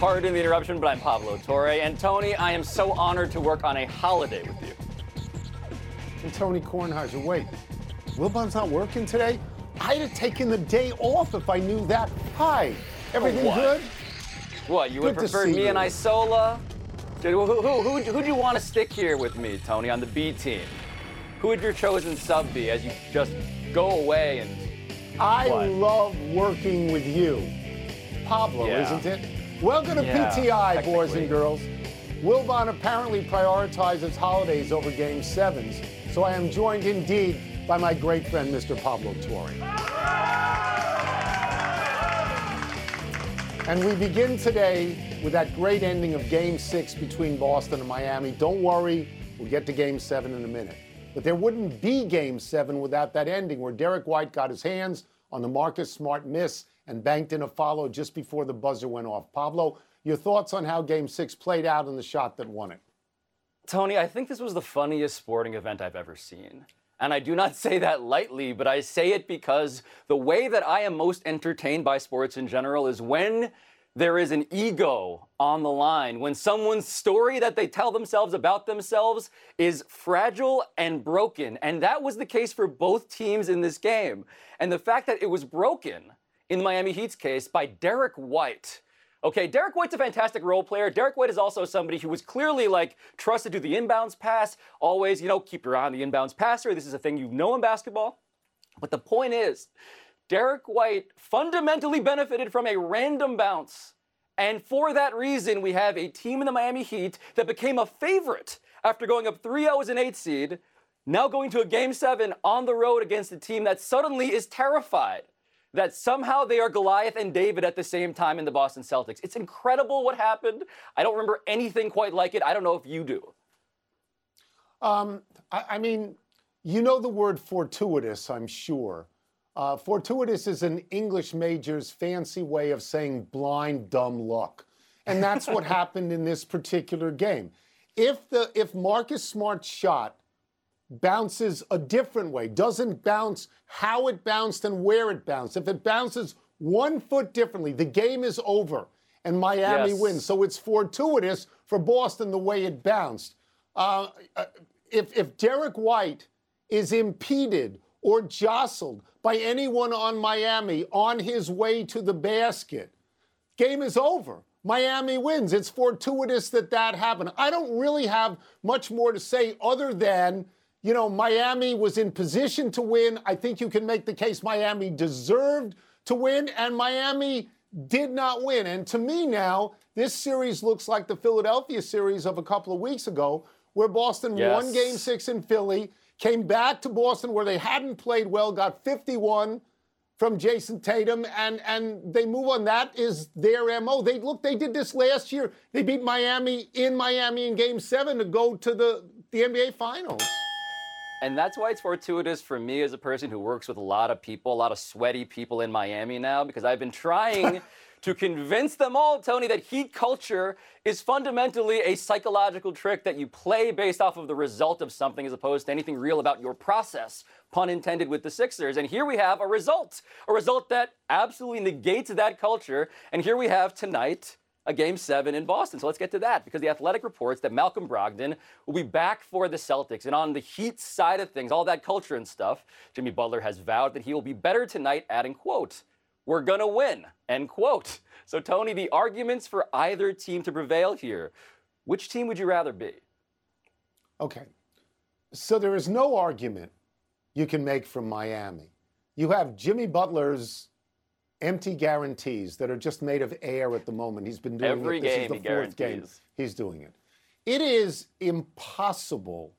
Pardon the interruption, but I'm Pablo Torre. And Tony, I am so honored to work on a holiday with you. And Tony Kornheiser, wait, Wilbon's not working today? I'd have taken the day off if I knew that. Hi, everything what? good? What, you would Good to prefer me you. and Isola? Who, who, who, who'd you want to stick here with me, Tony, on the B team? Who would your chosen sub be as you just go away and I What? love working with you. Pablo, Yeah. isn't it? Welcome to Yeah, PTI, boys and girls. Wilbon apparently prioritizes holidays over game sevens, so I am joined indeed by my great friend, Mr. Pablo Torre. And we begin today with that great ending of game six between Boston and Miami. Don't worry, we'll get to game seven in a minute. But there wouldn't be game seven without that ending where Derrick White got his hands on the Marcus Smart miss and banked in a follow just before the buzzer went off. Pablo, your thoughts on how game six played out and the shot that won it? Tony, I think this was the funniest sporting event I've ever seen. And I do not say that lightly, but I say it because the way that I am most entertained by sports in general is when there is an ego on the line, when someone's story that they tell themselves about themselves is fragile and broken. And that was the case for both teams in this game. And the fact that it was broken in the Miami Heat's case by Derrick White. Okay, Derrick White's a fantastic role player. Derrick White is also somebody who was clearly like trusted to do the inbounds pass. Always, you know, keep your eye on the inbounds passer. This is a thing you know in basketball. But the point is, Derrick White fundamentally benefited from a random bounce. And for that reason, we have a team in the Miami Heat that became a favorite after going up 3 0 as an 8 seed, now going to a game seven on the road against a team that suddenly is terrified that somehow they are Goliath and David at the same time in the Boston Celtics. It's incredible what happened. I don't remember anything quite like it. I don't know if you do. Um, I, I mean, you know the word fortuitous, I'm sure. Uh, fortuitous is an English major's fancy way of saying blind, dumb luck. And that's what happened in this particular game. If the if Marcus Smart's shot bounces a different way, doesn't bounce how it bounced and where it bounced, if it bounces one foot differently, the game is over and Miami Yes. wins. So it's fortuitous for Boston the way it bounced. Uh, uh, if, if Derrick White is impeded or jostled by anyone on Miami on his way to the basket, game is over. Miami wins. It's fortuitous that that happened. I don't really have much more to say other than, you know, Miami was in position to win. I think you can make the case Miami deserved to win, and Miami did not win. And to me now, this series looks like the Philadelphia series of a couple of weeks ago, where Boston Yes. won game six in Philly, came back to Boston where they hadn't played well, got 51 from Jayson Tatum, and and they move on. That is their mo. They look, they did this last year. They beat Miami in Miami in Game Seven to go to the the NBA Finals. And that's why it's fortuitous for me as a person who works with a lot of people, a lot of sweaty people in Miami now, because I've been trying to convince them all, Tony, that heat culture is fundamentally a psychological trick that you play based off of the result of something as opposed to anything real about your process, pun intended with the Sixers. And here we have a result, a result that absolutely negates that culture. And here we have tonight a game seven in Boston. So let's get to that because the Athletic reports that Malcolm Brogdon will be back for the Celtics. And on the Heat side of things, all that culture and stuff, Jimmy Butler has vowed that he will be better tonight, adding, quote, we're gonna win, end quote. So, Tony, the arguments for either team to prevail here, which team would you rather be? Okay. So there is no argument you can make from Miami. You have Jimmy Butler's empty guarantees that are just made of air at the moment. He's been doing Every it. This game is the he fourth game he's doing it. It is impossible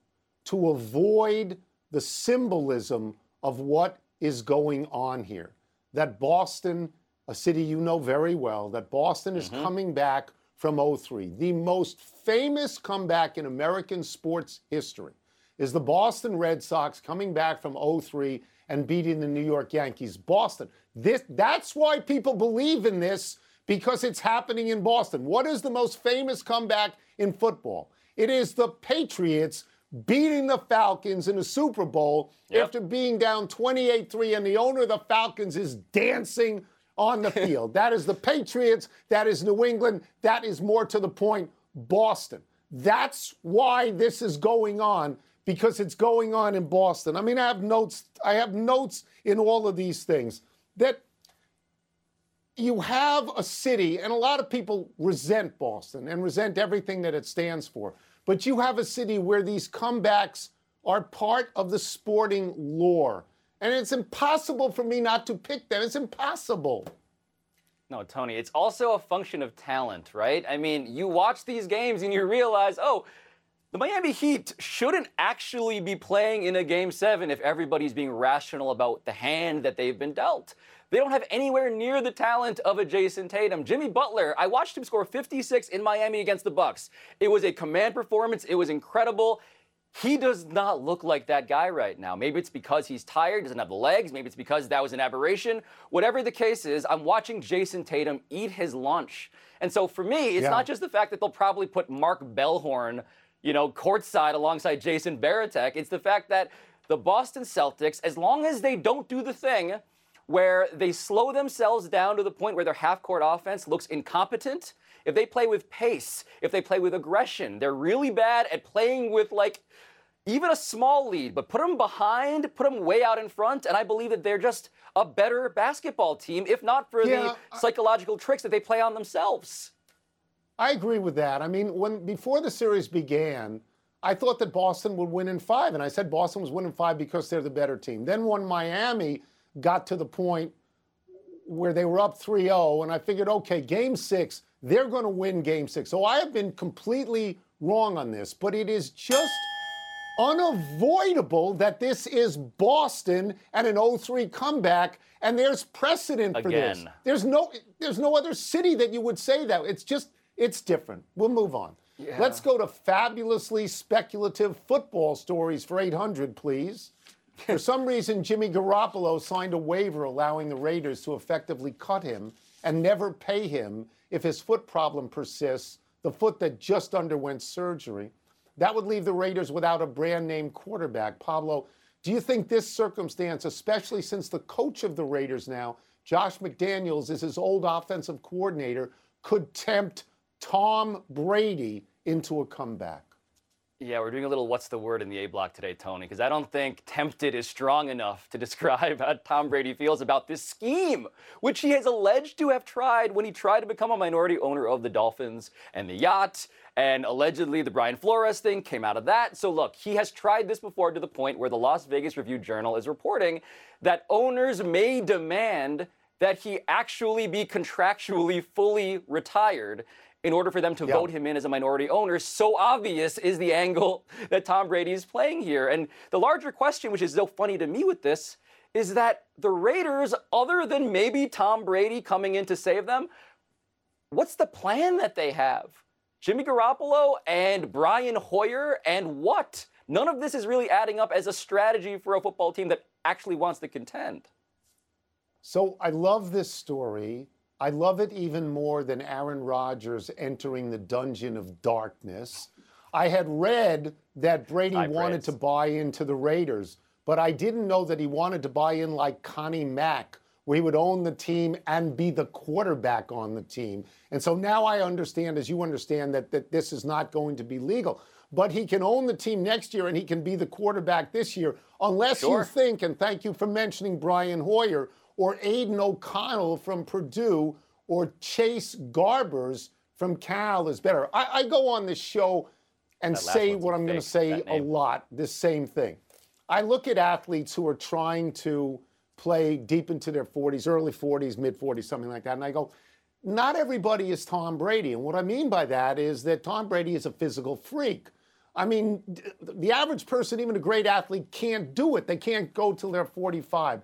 to avoid the symbolism of what is going on here. That Boston a city you know very well, that Boston is Mm-hmm. coming back from 03. The most famous comeback in American sports history is the Boston Red Sox coming back from 03 and beating the New York Yankees. Boston. This that's why people believe in this because it's happening in Boston. What is the most famous comeback in football? It is the Patriots beating the Falcons in the Super Bowl Yep. after being down 28-3 and the owner of the Falcons is dancing on the field. that is the Patriots, that is New England, that is more to the point Boston. That's why this is going on because it's going on in Boston. I mean, I have notes. I have notes in all of these things that you have a city, and a lot of people resent Boston and resent everything that it stands for. But you have a city where these comebacks are part of the sporting lore. And it's impossible for me not to pick them. It's impossible. No, Tony, it's also a function of talent, right? I mean, you watch these games and you realize, oh, the Miami Heat shouldn't actually be playing in a game seven if everybody's being rational about the hand that they've been dealt. They don't have anywhere near the talent of a Jayson Tatum. Jimmy Butler, I watched him score 56 in Miami against the Bucks. It was a command performance, it was incredible. He does not look like that guy right now. Maybe it's because he's tired, doesn't have the legs. Maybe it's because that was an aberration. Whatever the case is, I'm watching Jayson Tatum eat his lunch. And so for me, it's Yeah. not just the fact that they'll probably put Mark Bellhorn, you know, courtside alongside Jason Varitek. It's the fact that the Boston Celtics, as long as they don't do the thing where they slow themselves down to the point where their half court offense looks incompetent, if they play with pace, if they play with aggression, they're really bad at playing with like even a small lead, but put them behind, put them way out in front, and I believe that they're just a better basketball team, if not for Yeah, the I- psychological tricks that they play on themselves. I agree with that. I mean, when before the series began, I thought that Boston would win in five, and I said Boston was winning five because they're the better team. Then when Miami got to the point where they were up 3-0, and I figured, okay, game six, they're going to win game six. So I have been completely wrong on this, but it is just unavoidable that this is Boston and an 0-3 comeback, and there's precedent for this. There's no there's no other city that you would say that. It's just it's different. We'll move on. Let's go to fabulously speculative football stories for 800, please. For some reason, Jimmy Garoppolo signed a waiver allowing the Raiders to effectively cut him and never pay him if his foot problem persists, the foot that just underwent surgery. That would leave the Raiders without a brand name quarterback. Pablo, do you think this circumstance, especially since the coach of the Raiders now, Josh McDaniels, is his old offensive coordinator, could tempt Tom Brady into a comeback? Yeah, we're doing a little what's the word in the A block today, Tony, because I don't think tempted is strong enough to describe how Tom Brady feels about this scheme, which he has alleged to have tried when he tried to become a minority owner of the Dolphins and the yacht. And allegedly, the Brian Flores thing came out of that. So, look, he has tried this before to the point where the Las Vegas Review Journal is reporting that owners may demand that he actually be contractually fully retired in order for them to Yeah. vote him in as a minority owner. So obvious is the angle that Tom Brady is playing here. And the larger question, which is so funny to me with this, is that the Raiders, other than maybe Tom Brady coming in to save them, what's the plan that they have? Jimmy Garoppolo and Brian Hoyer and what? None of this is really adding up as a strategy for a football team that actually wants to contend. So I love this story. I love it even more than Aaron Rodgers entering the dungeon of darkness. I had read that Brady High wanted praise. to buy into the Raiders, but I didn't know that he wanted to buy in like Connie Mack, where he would own the team and be the quarterback on the team. And so now I understand, as you understand, that, that this is not going to be legal. But he can own the team next year and he can be the quarterback this year, unless you think, and thank you for mentioning Brian Hoyer or Aidan O'Connell from Purdue or Chase Garbers from Cal is better. I, I go on this show and say what I'm going to say a lot, this same thing. I look at athletes who are trying to play deep into their 40s, early 40s, mid 40s, something like that, and I go, not everybody is Tom Brady. And what I mean by that is that Tom Brady is a physical freak. I mean, the average person, even a great athlete, can't do it. They can't go till they're 45.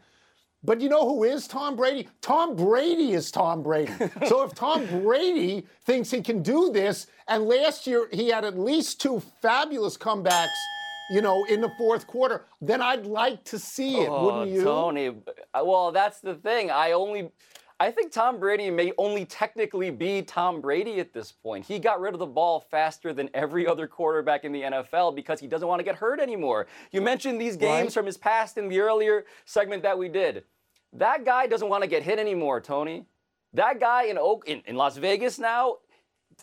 But you know who is Tom Brady? Tom Brady is Tom Brady. so if Tom Brady thinks he can do this, and last year he had at least two fabulous comebacks, you know, in the fourth quarter, then I'd like to see it, oh, wouldn't you? Tony, uh, well, that's the thing. I only. I think Tom Brady may only technically be Tom Brady at this point. He got rid of the ball faster than every other quarterback in the NFL because he doesn't want to get hurt anymore. You mentioned these games Right. from his past in the earlier segment that we did. That guy doesn't want to get hit anymore, Tony. That guy in Oak in, in Las Vegas now,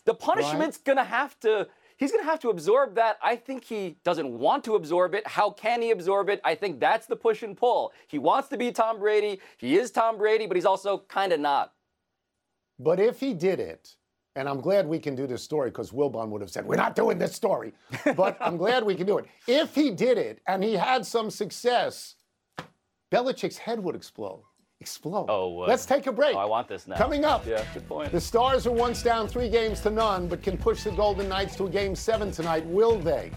the punishment's gonna have to he's gonna have to absorb that. I think he doesn't want to absorb it. How can he absorb it? I think that's the push and pull. He wants to be Tom Brady. He is Tom Brady, but he's also kind of not. But if he did it, and I'm glad we can do this story because Wilbon would have said, We're not doing this story. But I'm glad we can do it. If he did it and he had some success, Belichick's head would explode. Explode. Oh, would. Let's take a break. Oh, I want this now. Coming up. Yeah, good point. The Stars are once down three games to none, but can push the Golden Knights to a game seven tonight. Will they?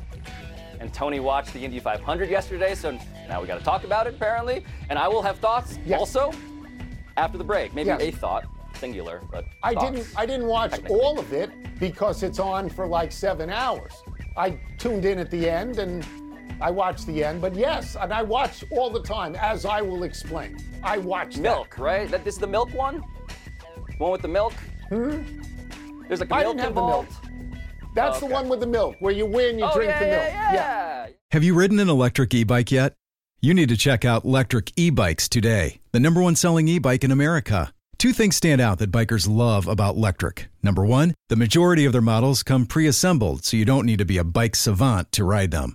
And Tony watched the Indy 500 yesterday, so now we got to talk about it apparently. And I will have thoughts Yes. also after the break. Maybe Yes. a thought, singular, but I thoughts. didn't I didn't watch all of it because it's on for like seven hours. I tuned in at the end and I watch the end, but yes, and I watch all the time, as I will explain. I watch that. Milk, right? That this is the milk one? One with the milk? Hmm? There's like I milk didn't have the milk. involved. That's Okay. the one with the milk, where you win, you Oh, drink yeah, the milk. yeah, yeah, Have you ridden an electric e bike yet? You need to check out Lectric E Bikes today, the number one selling e bike in America. Two things stand out that bikers love about Lectric. Number one, the majority of their models come pre assembled, so you don't need to be a bike savant to ride them.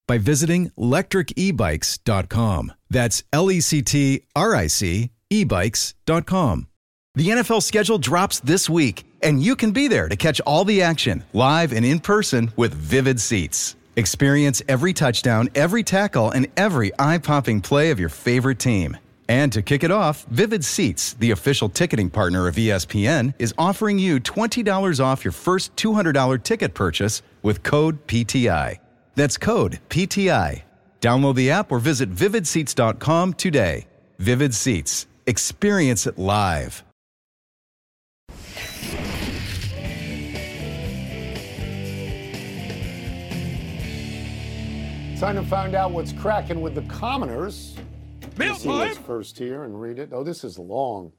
by visiting lectricebikes.com. That's L E C T R I C ebikes.com. The NFL schedule drops this week, and you can be there to catch all the action live and in person with Vivid Seats. Experience every touchdown, every tackle, and every eye popping play of your favorite team. And to kick it off, Vivid Seats, the official ticketing partner of ESPN, is offering you $20 off your first $200 ticket purchase with code PTI. That's code PTI. Download the app or visit vividseats.com today. Vivid Seats. Experience it live. Time to find out what's cracking with the commoners. Mail See what's first here and read it. Oh, this is long.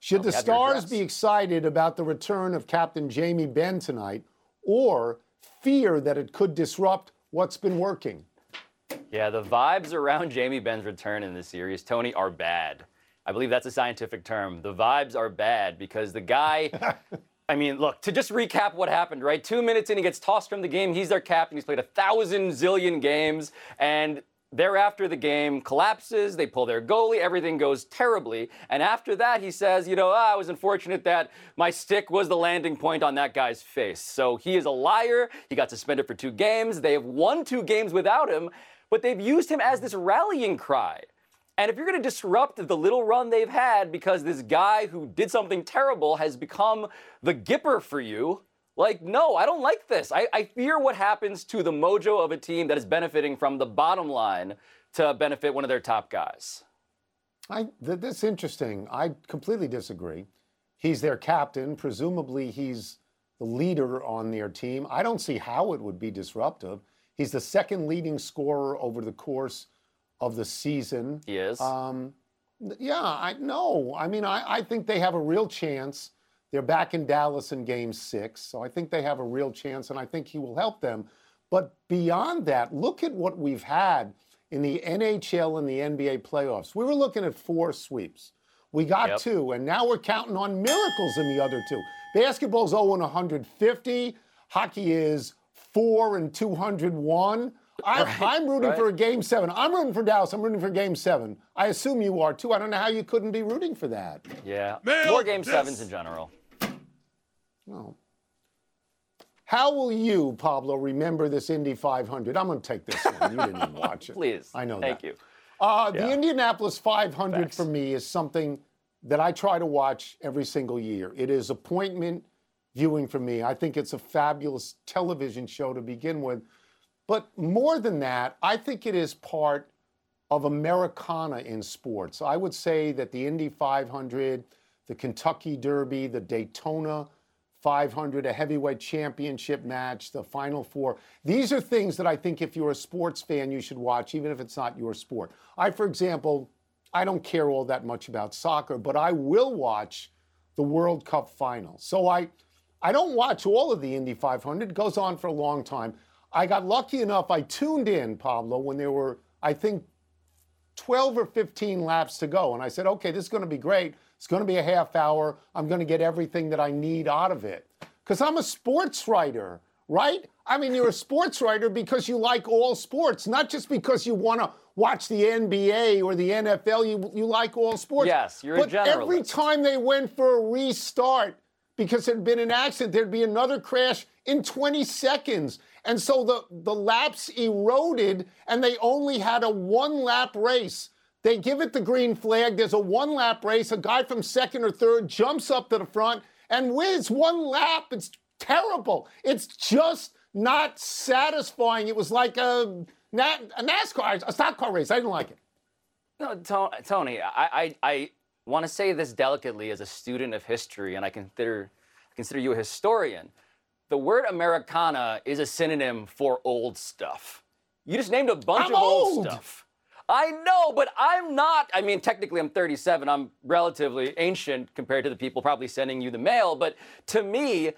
Should oh, the have your Stars be excited about the return of Captain Jamie Benn tonight or fear that it could disrupt what's been working? Yeah, the vibes around Jamie Benn's return in this series, Tony, are bad. I believe that's a scientific term. The vibes are bad because the guy. I mean, look, to just recap what happened, right? Two minutes in, he gets tossed from the game. He's their captain. He's played a thousand zillion games. And thereafter, the game collapses. They pull their goalie. Everything goes terribly. And after that, he says, you know, ah, I was unfortunate that my stick was the landing point on that guy's face. So he is a liar. He got suspended for two games. They have won two games without him, but they've used him as this rallying cry. And if you're going to disrupt the little run they've had because this guy who did something terrible has become the gipper for you, like, no, I don't like this. I, I fear what happens to the mojo of a team that is benefiting from the bottom line to benefit one of their top guys. I, th- that's interesting. I completely disagree. He's their captain. Presumably, he's the leader on their team. I don't see how it would be disruptive. He's the second leading scorer over the course of the season. He is. Um, yeah, I no. I mean, I, I think they have a real chance. They're back in Dallas in game six, so I think they have a real chance, and I think he will help them. But beyond that, look at what we've had in the NHL and the NBA playoffs. We were looking at four sweeps. We got Yep. two, and now we're counting on miracles in the other two. Basketball's 0 and 150. Hockey is 4 and 201. I'm, Right, I'm rooting right. for a game seven. I'm rooting for Dallas. I'm rooting for game seven. I assume you are too. I don't know how you couldn't be rooting for that. Yeah. Nailed More game this. sevens in general. No. How will you, Pablo, remember this Indy 500? I'm going to take this one. You didn't even watch it. Please. I know Thank that. you. Uh, The Indianapolis 500 Facts. for me is something that I try to watch every single year. It is appointment viewing for me. I think it's a fabulous television show to begin with. But more than that, I think it is part of Americana in sports. I would say that the Indy 500, the Kentucky Derby, the Daytona 500, a heavyweight championship match, the Final Four. These are things that I think if you're a sports fan, you should watch, even if it's not your sport. I, for example, I don't care all that much about soccer, but I will watch the World Cup final. So I, I don't watch all of the Indy 500. It goes on for a long time. I got lucky enough, I tuned in, Pablo, when there were, I think, 12 or 15 laps to go. And I said, okay, this is going to be great. It's going to be a half hour. I'm going to get everything that I need out of it. Because I'm a sports writer, right? I mean, you're a sports writer because you like all sports, not just because you want to watch the NBA or the NFL. You, you like all sports. Yes, you're a but every time they went for a restart, because there'd been an accident, there'd be another crash in 20 seconds. And so the, the laps eroded, and they only had a one lap race. They give it the green flag. There's a one lap race. A guy from second or third jumps up to the front and wins one lap. It's terrible. It's just not satisfying. It was like a, a NASCAR, a stock car race. I didn't like it. No, Tony, I, I, I want to say this delicately as a student of history, and I consider, consider you a historian. The word Americana is a synonym for old stuff. You just named a bunch I'm of old, old. stuff. I know, but I'm not. I mean, technically, I'm 37. I'm relatively ancient compared to the people probably sending you the mail. But to me,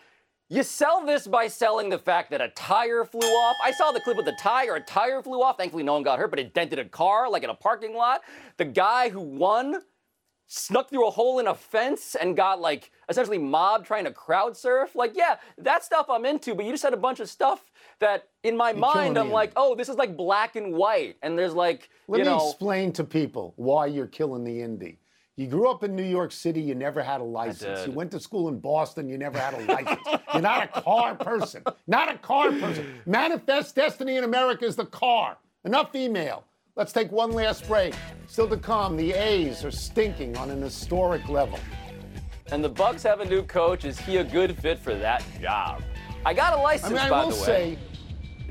you sell this by selling the fact that a tire flew off. I saw the clip of the tire. A tire flew off. Thankfully, no one got hurt, but it dented a car like in a parking lot. The guy who won snuck through a hole in a fence and got like essentially mobbed trying to crowd surf. Like, yeah, that stuff I'm into, but you just had a bunch of stuff that in my mind I'm like, oh, this is like black and white. And there's like, Let you me know, explain to people why you're killing the Indy. You grew up in New York City, you never had a license. You went to school in Boston, you never had a license. you're not a car person. Not a car person. Manifest destiny in America is the car. Enough email. Let's take one last break. Still to come, the A's are stinking on an historic level. and the Bucks have a new coach. Is he a good fit for that job? I got a license, I mean, I by will the way. say,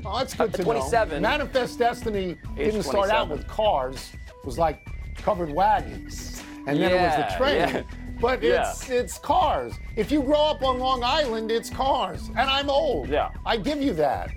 oh, that's good to 27. know. Manifest Destiny didn't start out with cars. It was like covered wagons, and then it was the train. yeah. But Yeah. it's it's cars. If you grow up on Long Island, it's cars, and I'm old. Yeah. I give you that.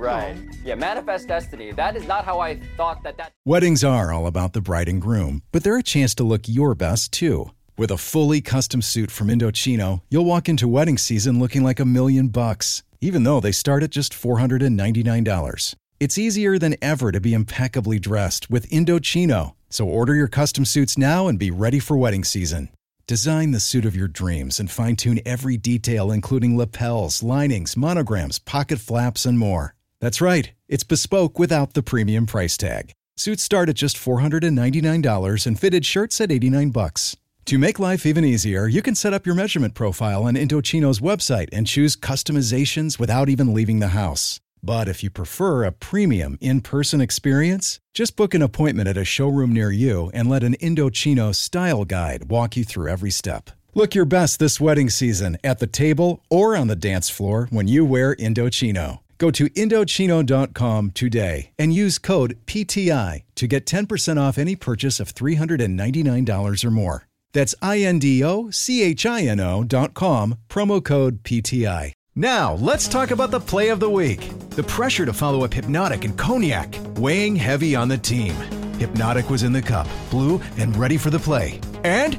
Right. Yeah, manifest destiny. That is not how I thought that that. Weddings are all about the bride and groom, but they're a chance to look your best too. With a fully custom suit from Indochino, you'll walk into wedding season looking like a million bucks, even though they start at just $499. It's easier than ever to be impeccably dressed with Indochino, so order your custom suits now and be ready for wedding season. Design the suit of your dreams and fine tune every detail, including lapels, linings, monograms, pocket flaps, and more. That's right, it's bespoke without the premium price tag. Suits start at just $499 and fitted shirts at 89 bucks. To make life even easier, you can set up your measurement profile on Indochino's website and choose customizations without even leaving the house. But if you prefer a premium in-person experience, just book an appointment at a showroom near you and let an Indochino style guide walk you through every step. Look your best this wedding season at the table or on the dance floor when you wear Indochino. Go to Indochino.com today and use code PTI to get 10% off any purchase of $399 or more. That's I N D O C H I N O dot com, promo code PTI. Now, let's talk about the play of the week. The pressure to follow up Hypnotic and Cognac, weighing heavy on the team. Hypnotic was in the cup, blue, and ready for the play. And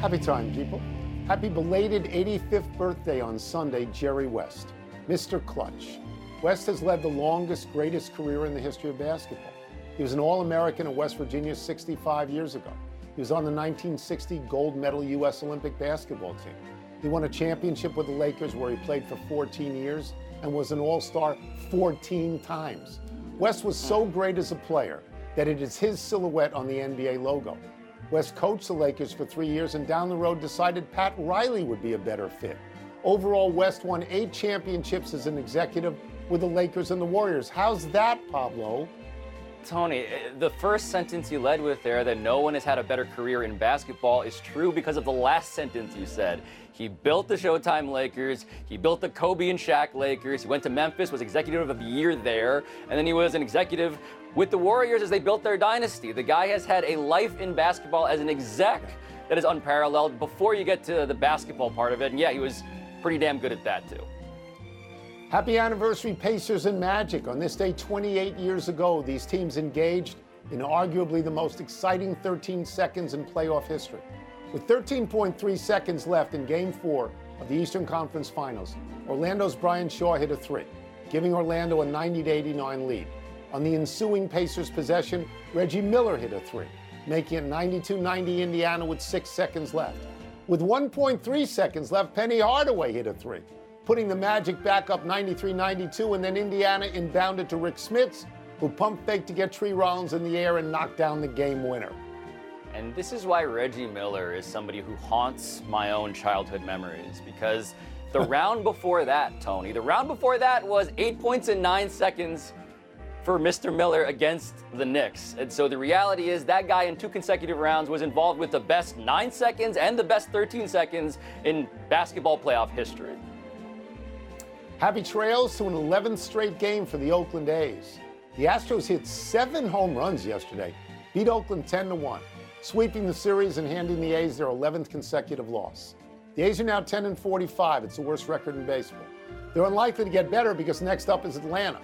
Happy time, people. Happy belated 85th birthday on Sunday, Jerry West, Mr. Clutch. West has led the longest, greatest career in the history of basketball. He was an All American at West Virginia 65 years ago. He was on the 1960 gold medal U.S. Olympic basketball team. He won a championship with the Lakers where he played for 14 years and was an All Star 14 times. West was so great as a player that it is his silhouette on the NBA logo. West coached the Lakers for three years and down the road decided Pat Riley would be a better fit. Overall, West won eight championships as an executive with the Lakers and the Warriors. How's that, Pablo? Tony, eh, the first sentence you led with there, that no one has had a better career in basketball, is true because of the last sentence you said. He built the Showtime Lakers, he built the Kobe and Shaq Lakers, he went to Memphis, was executive of the year there, and then he was an executive with the Warriors as they built their dynasty. The guy has had a life in basketball as an exec that is unparalleled before you get to the basketball part of it. And yeah, he was pretty damn good at that too. Happy anniversary, Pacers and Magic. On this day 28 years ago, these teams engaged in arguably the most exciting 13 seconds in playoff history. With 13.3 seconds left in Game 4 of the Eastern Conference Finals, Orlando's Brian Shaw hit a three, giving Orlando a 90 89 lead. On the ensuing Pacers possession, Reggie Miller hit a three, making it 92 90 Indiana with six seconds left. With 1.3 seconds left, Penny Hardaway hit a three, putting the Magic back up 93 92, and then Indiana inbounded to Rick Smits, who pump faked to get Tree Rollins in the air and knocked down the game winner. And this is why Reggie Miller is somebody who haunts my own childhood memories because the round before that, Tony, the round before that was eight points in nine seconds for Mr. Miller against the Knicks. And so the reality is that guy in two consecutive rounds was involved with the best nine seconds and the best 13 seconds in basketball playoff history. Happy trails to an 11th straight game for the Oakland A's. The Astros hit seven home runs yesterday, beat Oakland 10 to 1, sweeping the series and handing the A's their 11th consecutive loss. The A's are now 10 and 45. It's the worst record in baseball. They're unlikely to get better because next up is Atlanta.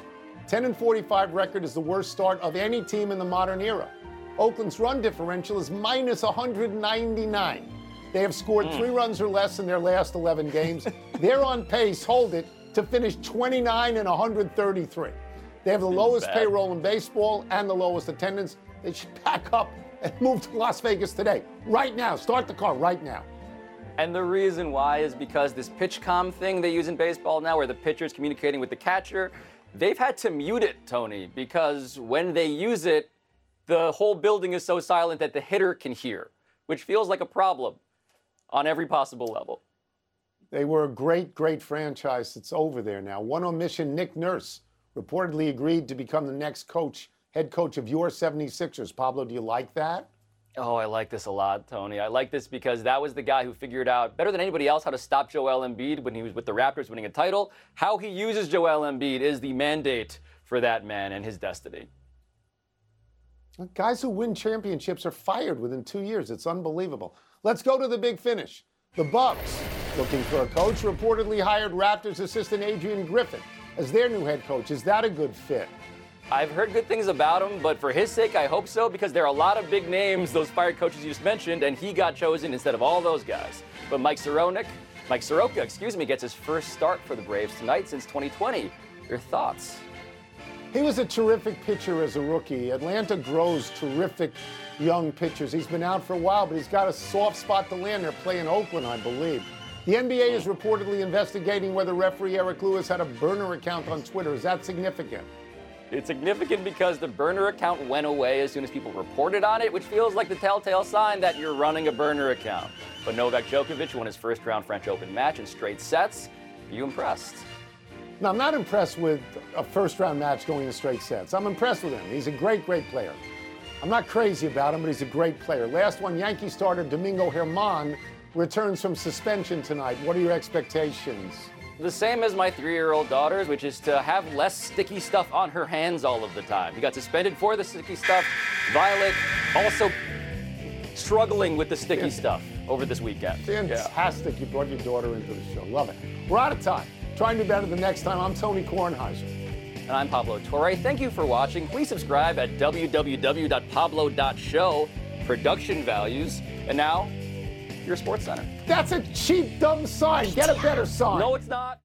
10 and 45 record is the worst start of any team in the modern era. Oakland's run differential is minus 199. They have scored mm. three runs or less in their last 11 games. They're on pace, hold it, to finish 29 and 133. They have the lowest bad. payroll in baseball and the lowest attendance. They should pack up and move to Las Vegas today. Right now. Start the car right now. And the reason why is because this PitchCom thing they use in baseball now, where the pitcher is communicating with the catcher, They've had to mute it, Tony, because when they use it, the whole building is so silent that the hitter can hear, which feels like a problem on every possible level. They were a great, great franchise that's over there now. One omission Nick Nurse reportedly agreed to become the next coach, head coach of your 76ers. Pablo, do you like that? Oh, I like this a lot, Tony. I like this because that was the guy who figured out better than anybody else how to stop Joel Embiid when he was with the Raptors winning a title. How he uses Joel Embiid is the mandate for that man and his destiny. Guys who win championships are fired within two years. It's unbelievable. Let's go to the big finish. The Bucks, looking for a coach, reportedly hired Raptors assistant Adrian Griffin as their new head coach. Is that a good fit? I've heard good things about him, but for his sake, I hope so because there are a lot of big names, those fired coaches you just mentioned, and he got chosen instead of all those guys. But Mike Soronik, Mike Soroka, excuse me, gets his first start for the Braves tonight since 2020. Your thoughts? He was a terrific pitcher as a rookie. Atlanta grows terrific young pitchers. He's been out for a while, but he's got a soft spot to land. They're playing Oakland, I believe. The NBA is reportedly investigating whether referee Eric Lewis had a burner account on Twitter. Is that significant? It's significant because the burner account went away as soon as people reported on it, which feels like the telltale sign that you're running a burner account. But Novak Djokovic won his first round French Open match in straight sets. Are you impressed? No, I'm not impressed with a first round match going in straight sets. I'm impressed with him. He's a great, great player. I'm not crazy about him, but he's a great player. Last one, Yankee starter Domingo Germán returns from suspension tonight. What are your expectations? the same as my three year old daughter's, which is to have less sticky stuff on her hands all of the time. He got suspended for the sticky stuff. Violet also struggling with the sticky stuff over this weekend. Fantastic. You brought your daughter into the show. Love it. We're out of time. Try and do better the next time. I'm Tony Kornheiser. And I'm Pablo Torre. Thank you for watching. Please subscribe at www.pablo.show. Production values. And now, your Sports Center. That's a cheap, dumb sign. Get a better sign. No, it's not.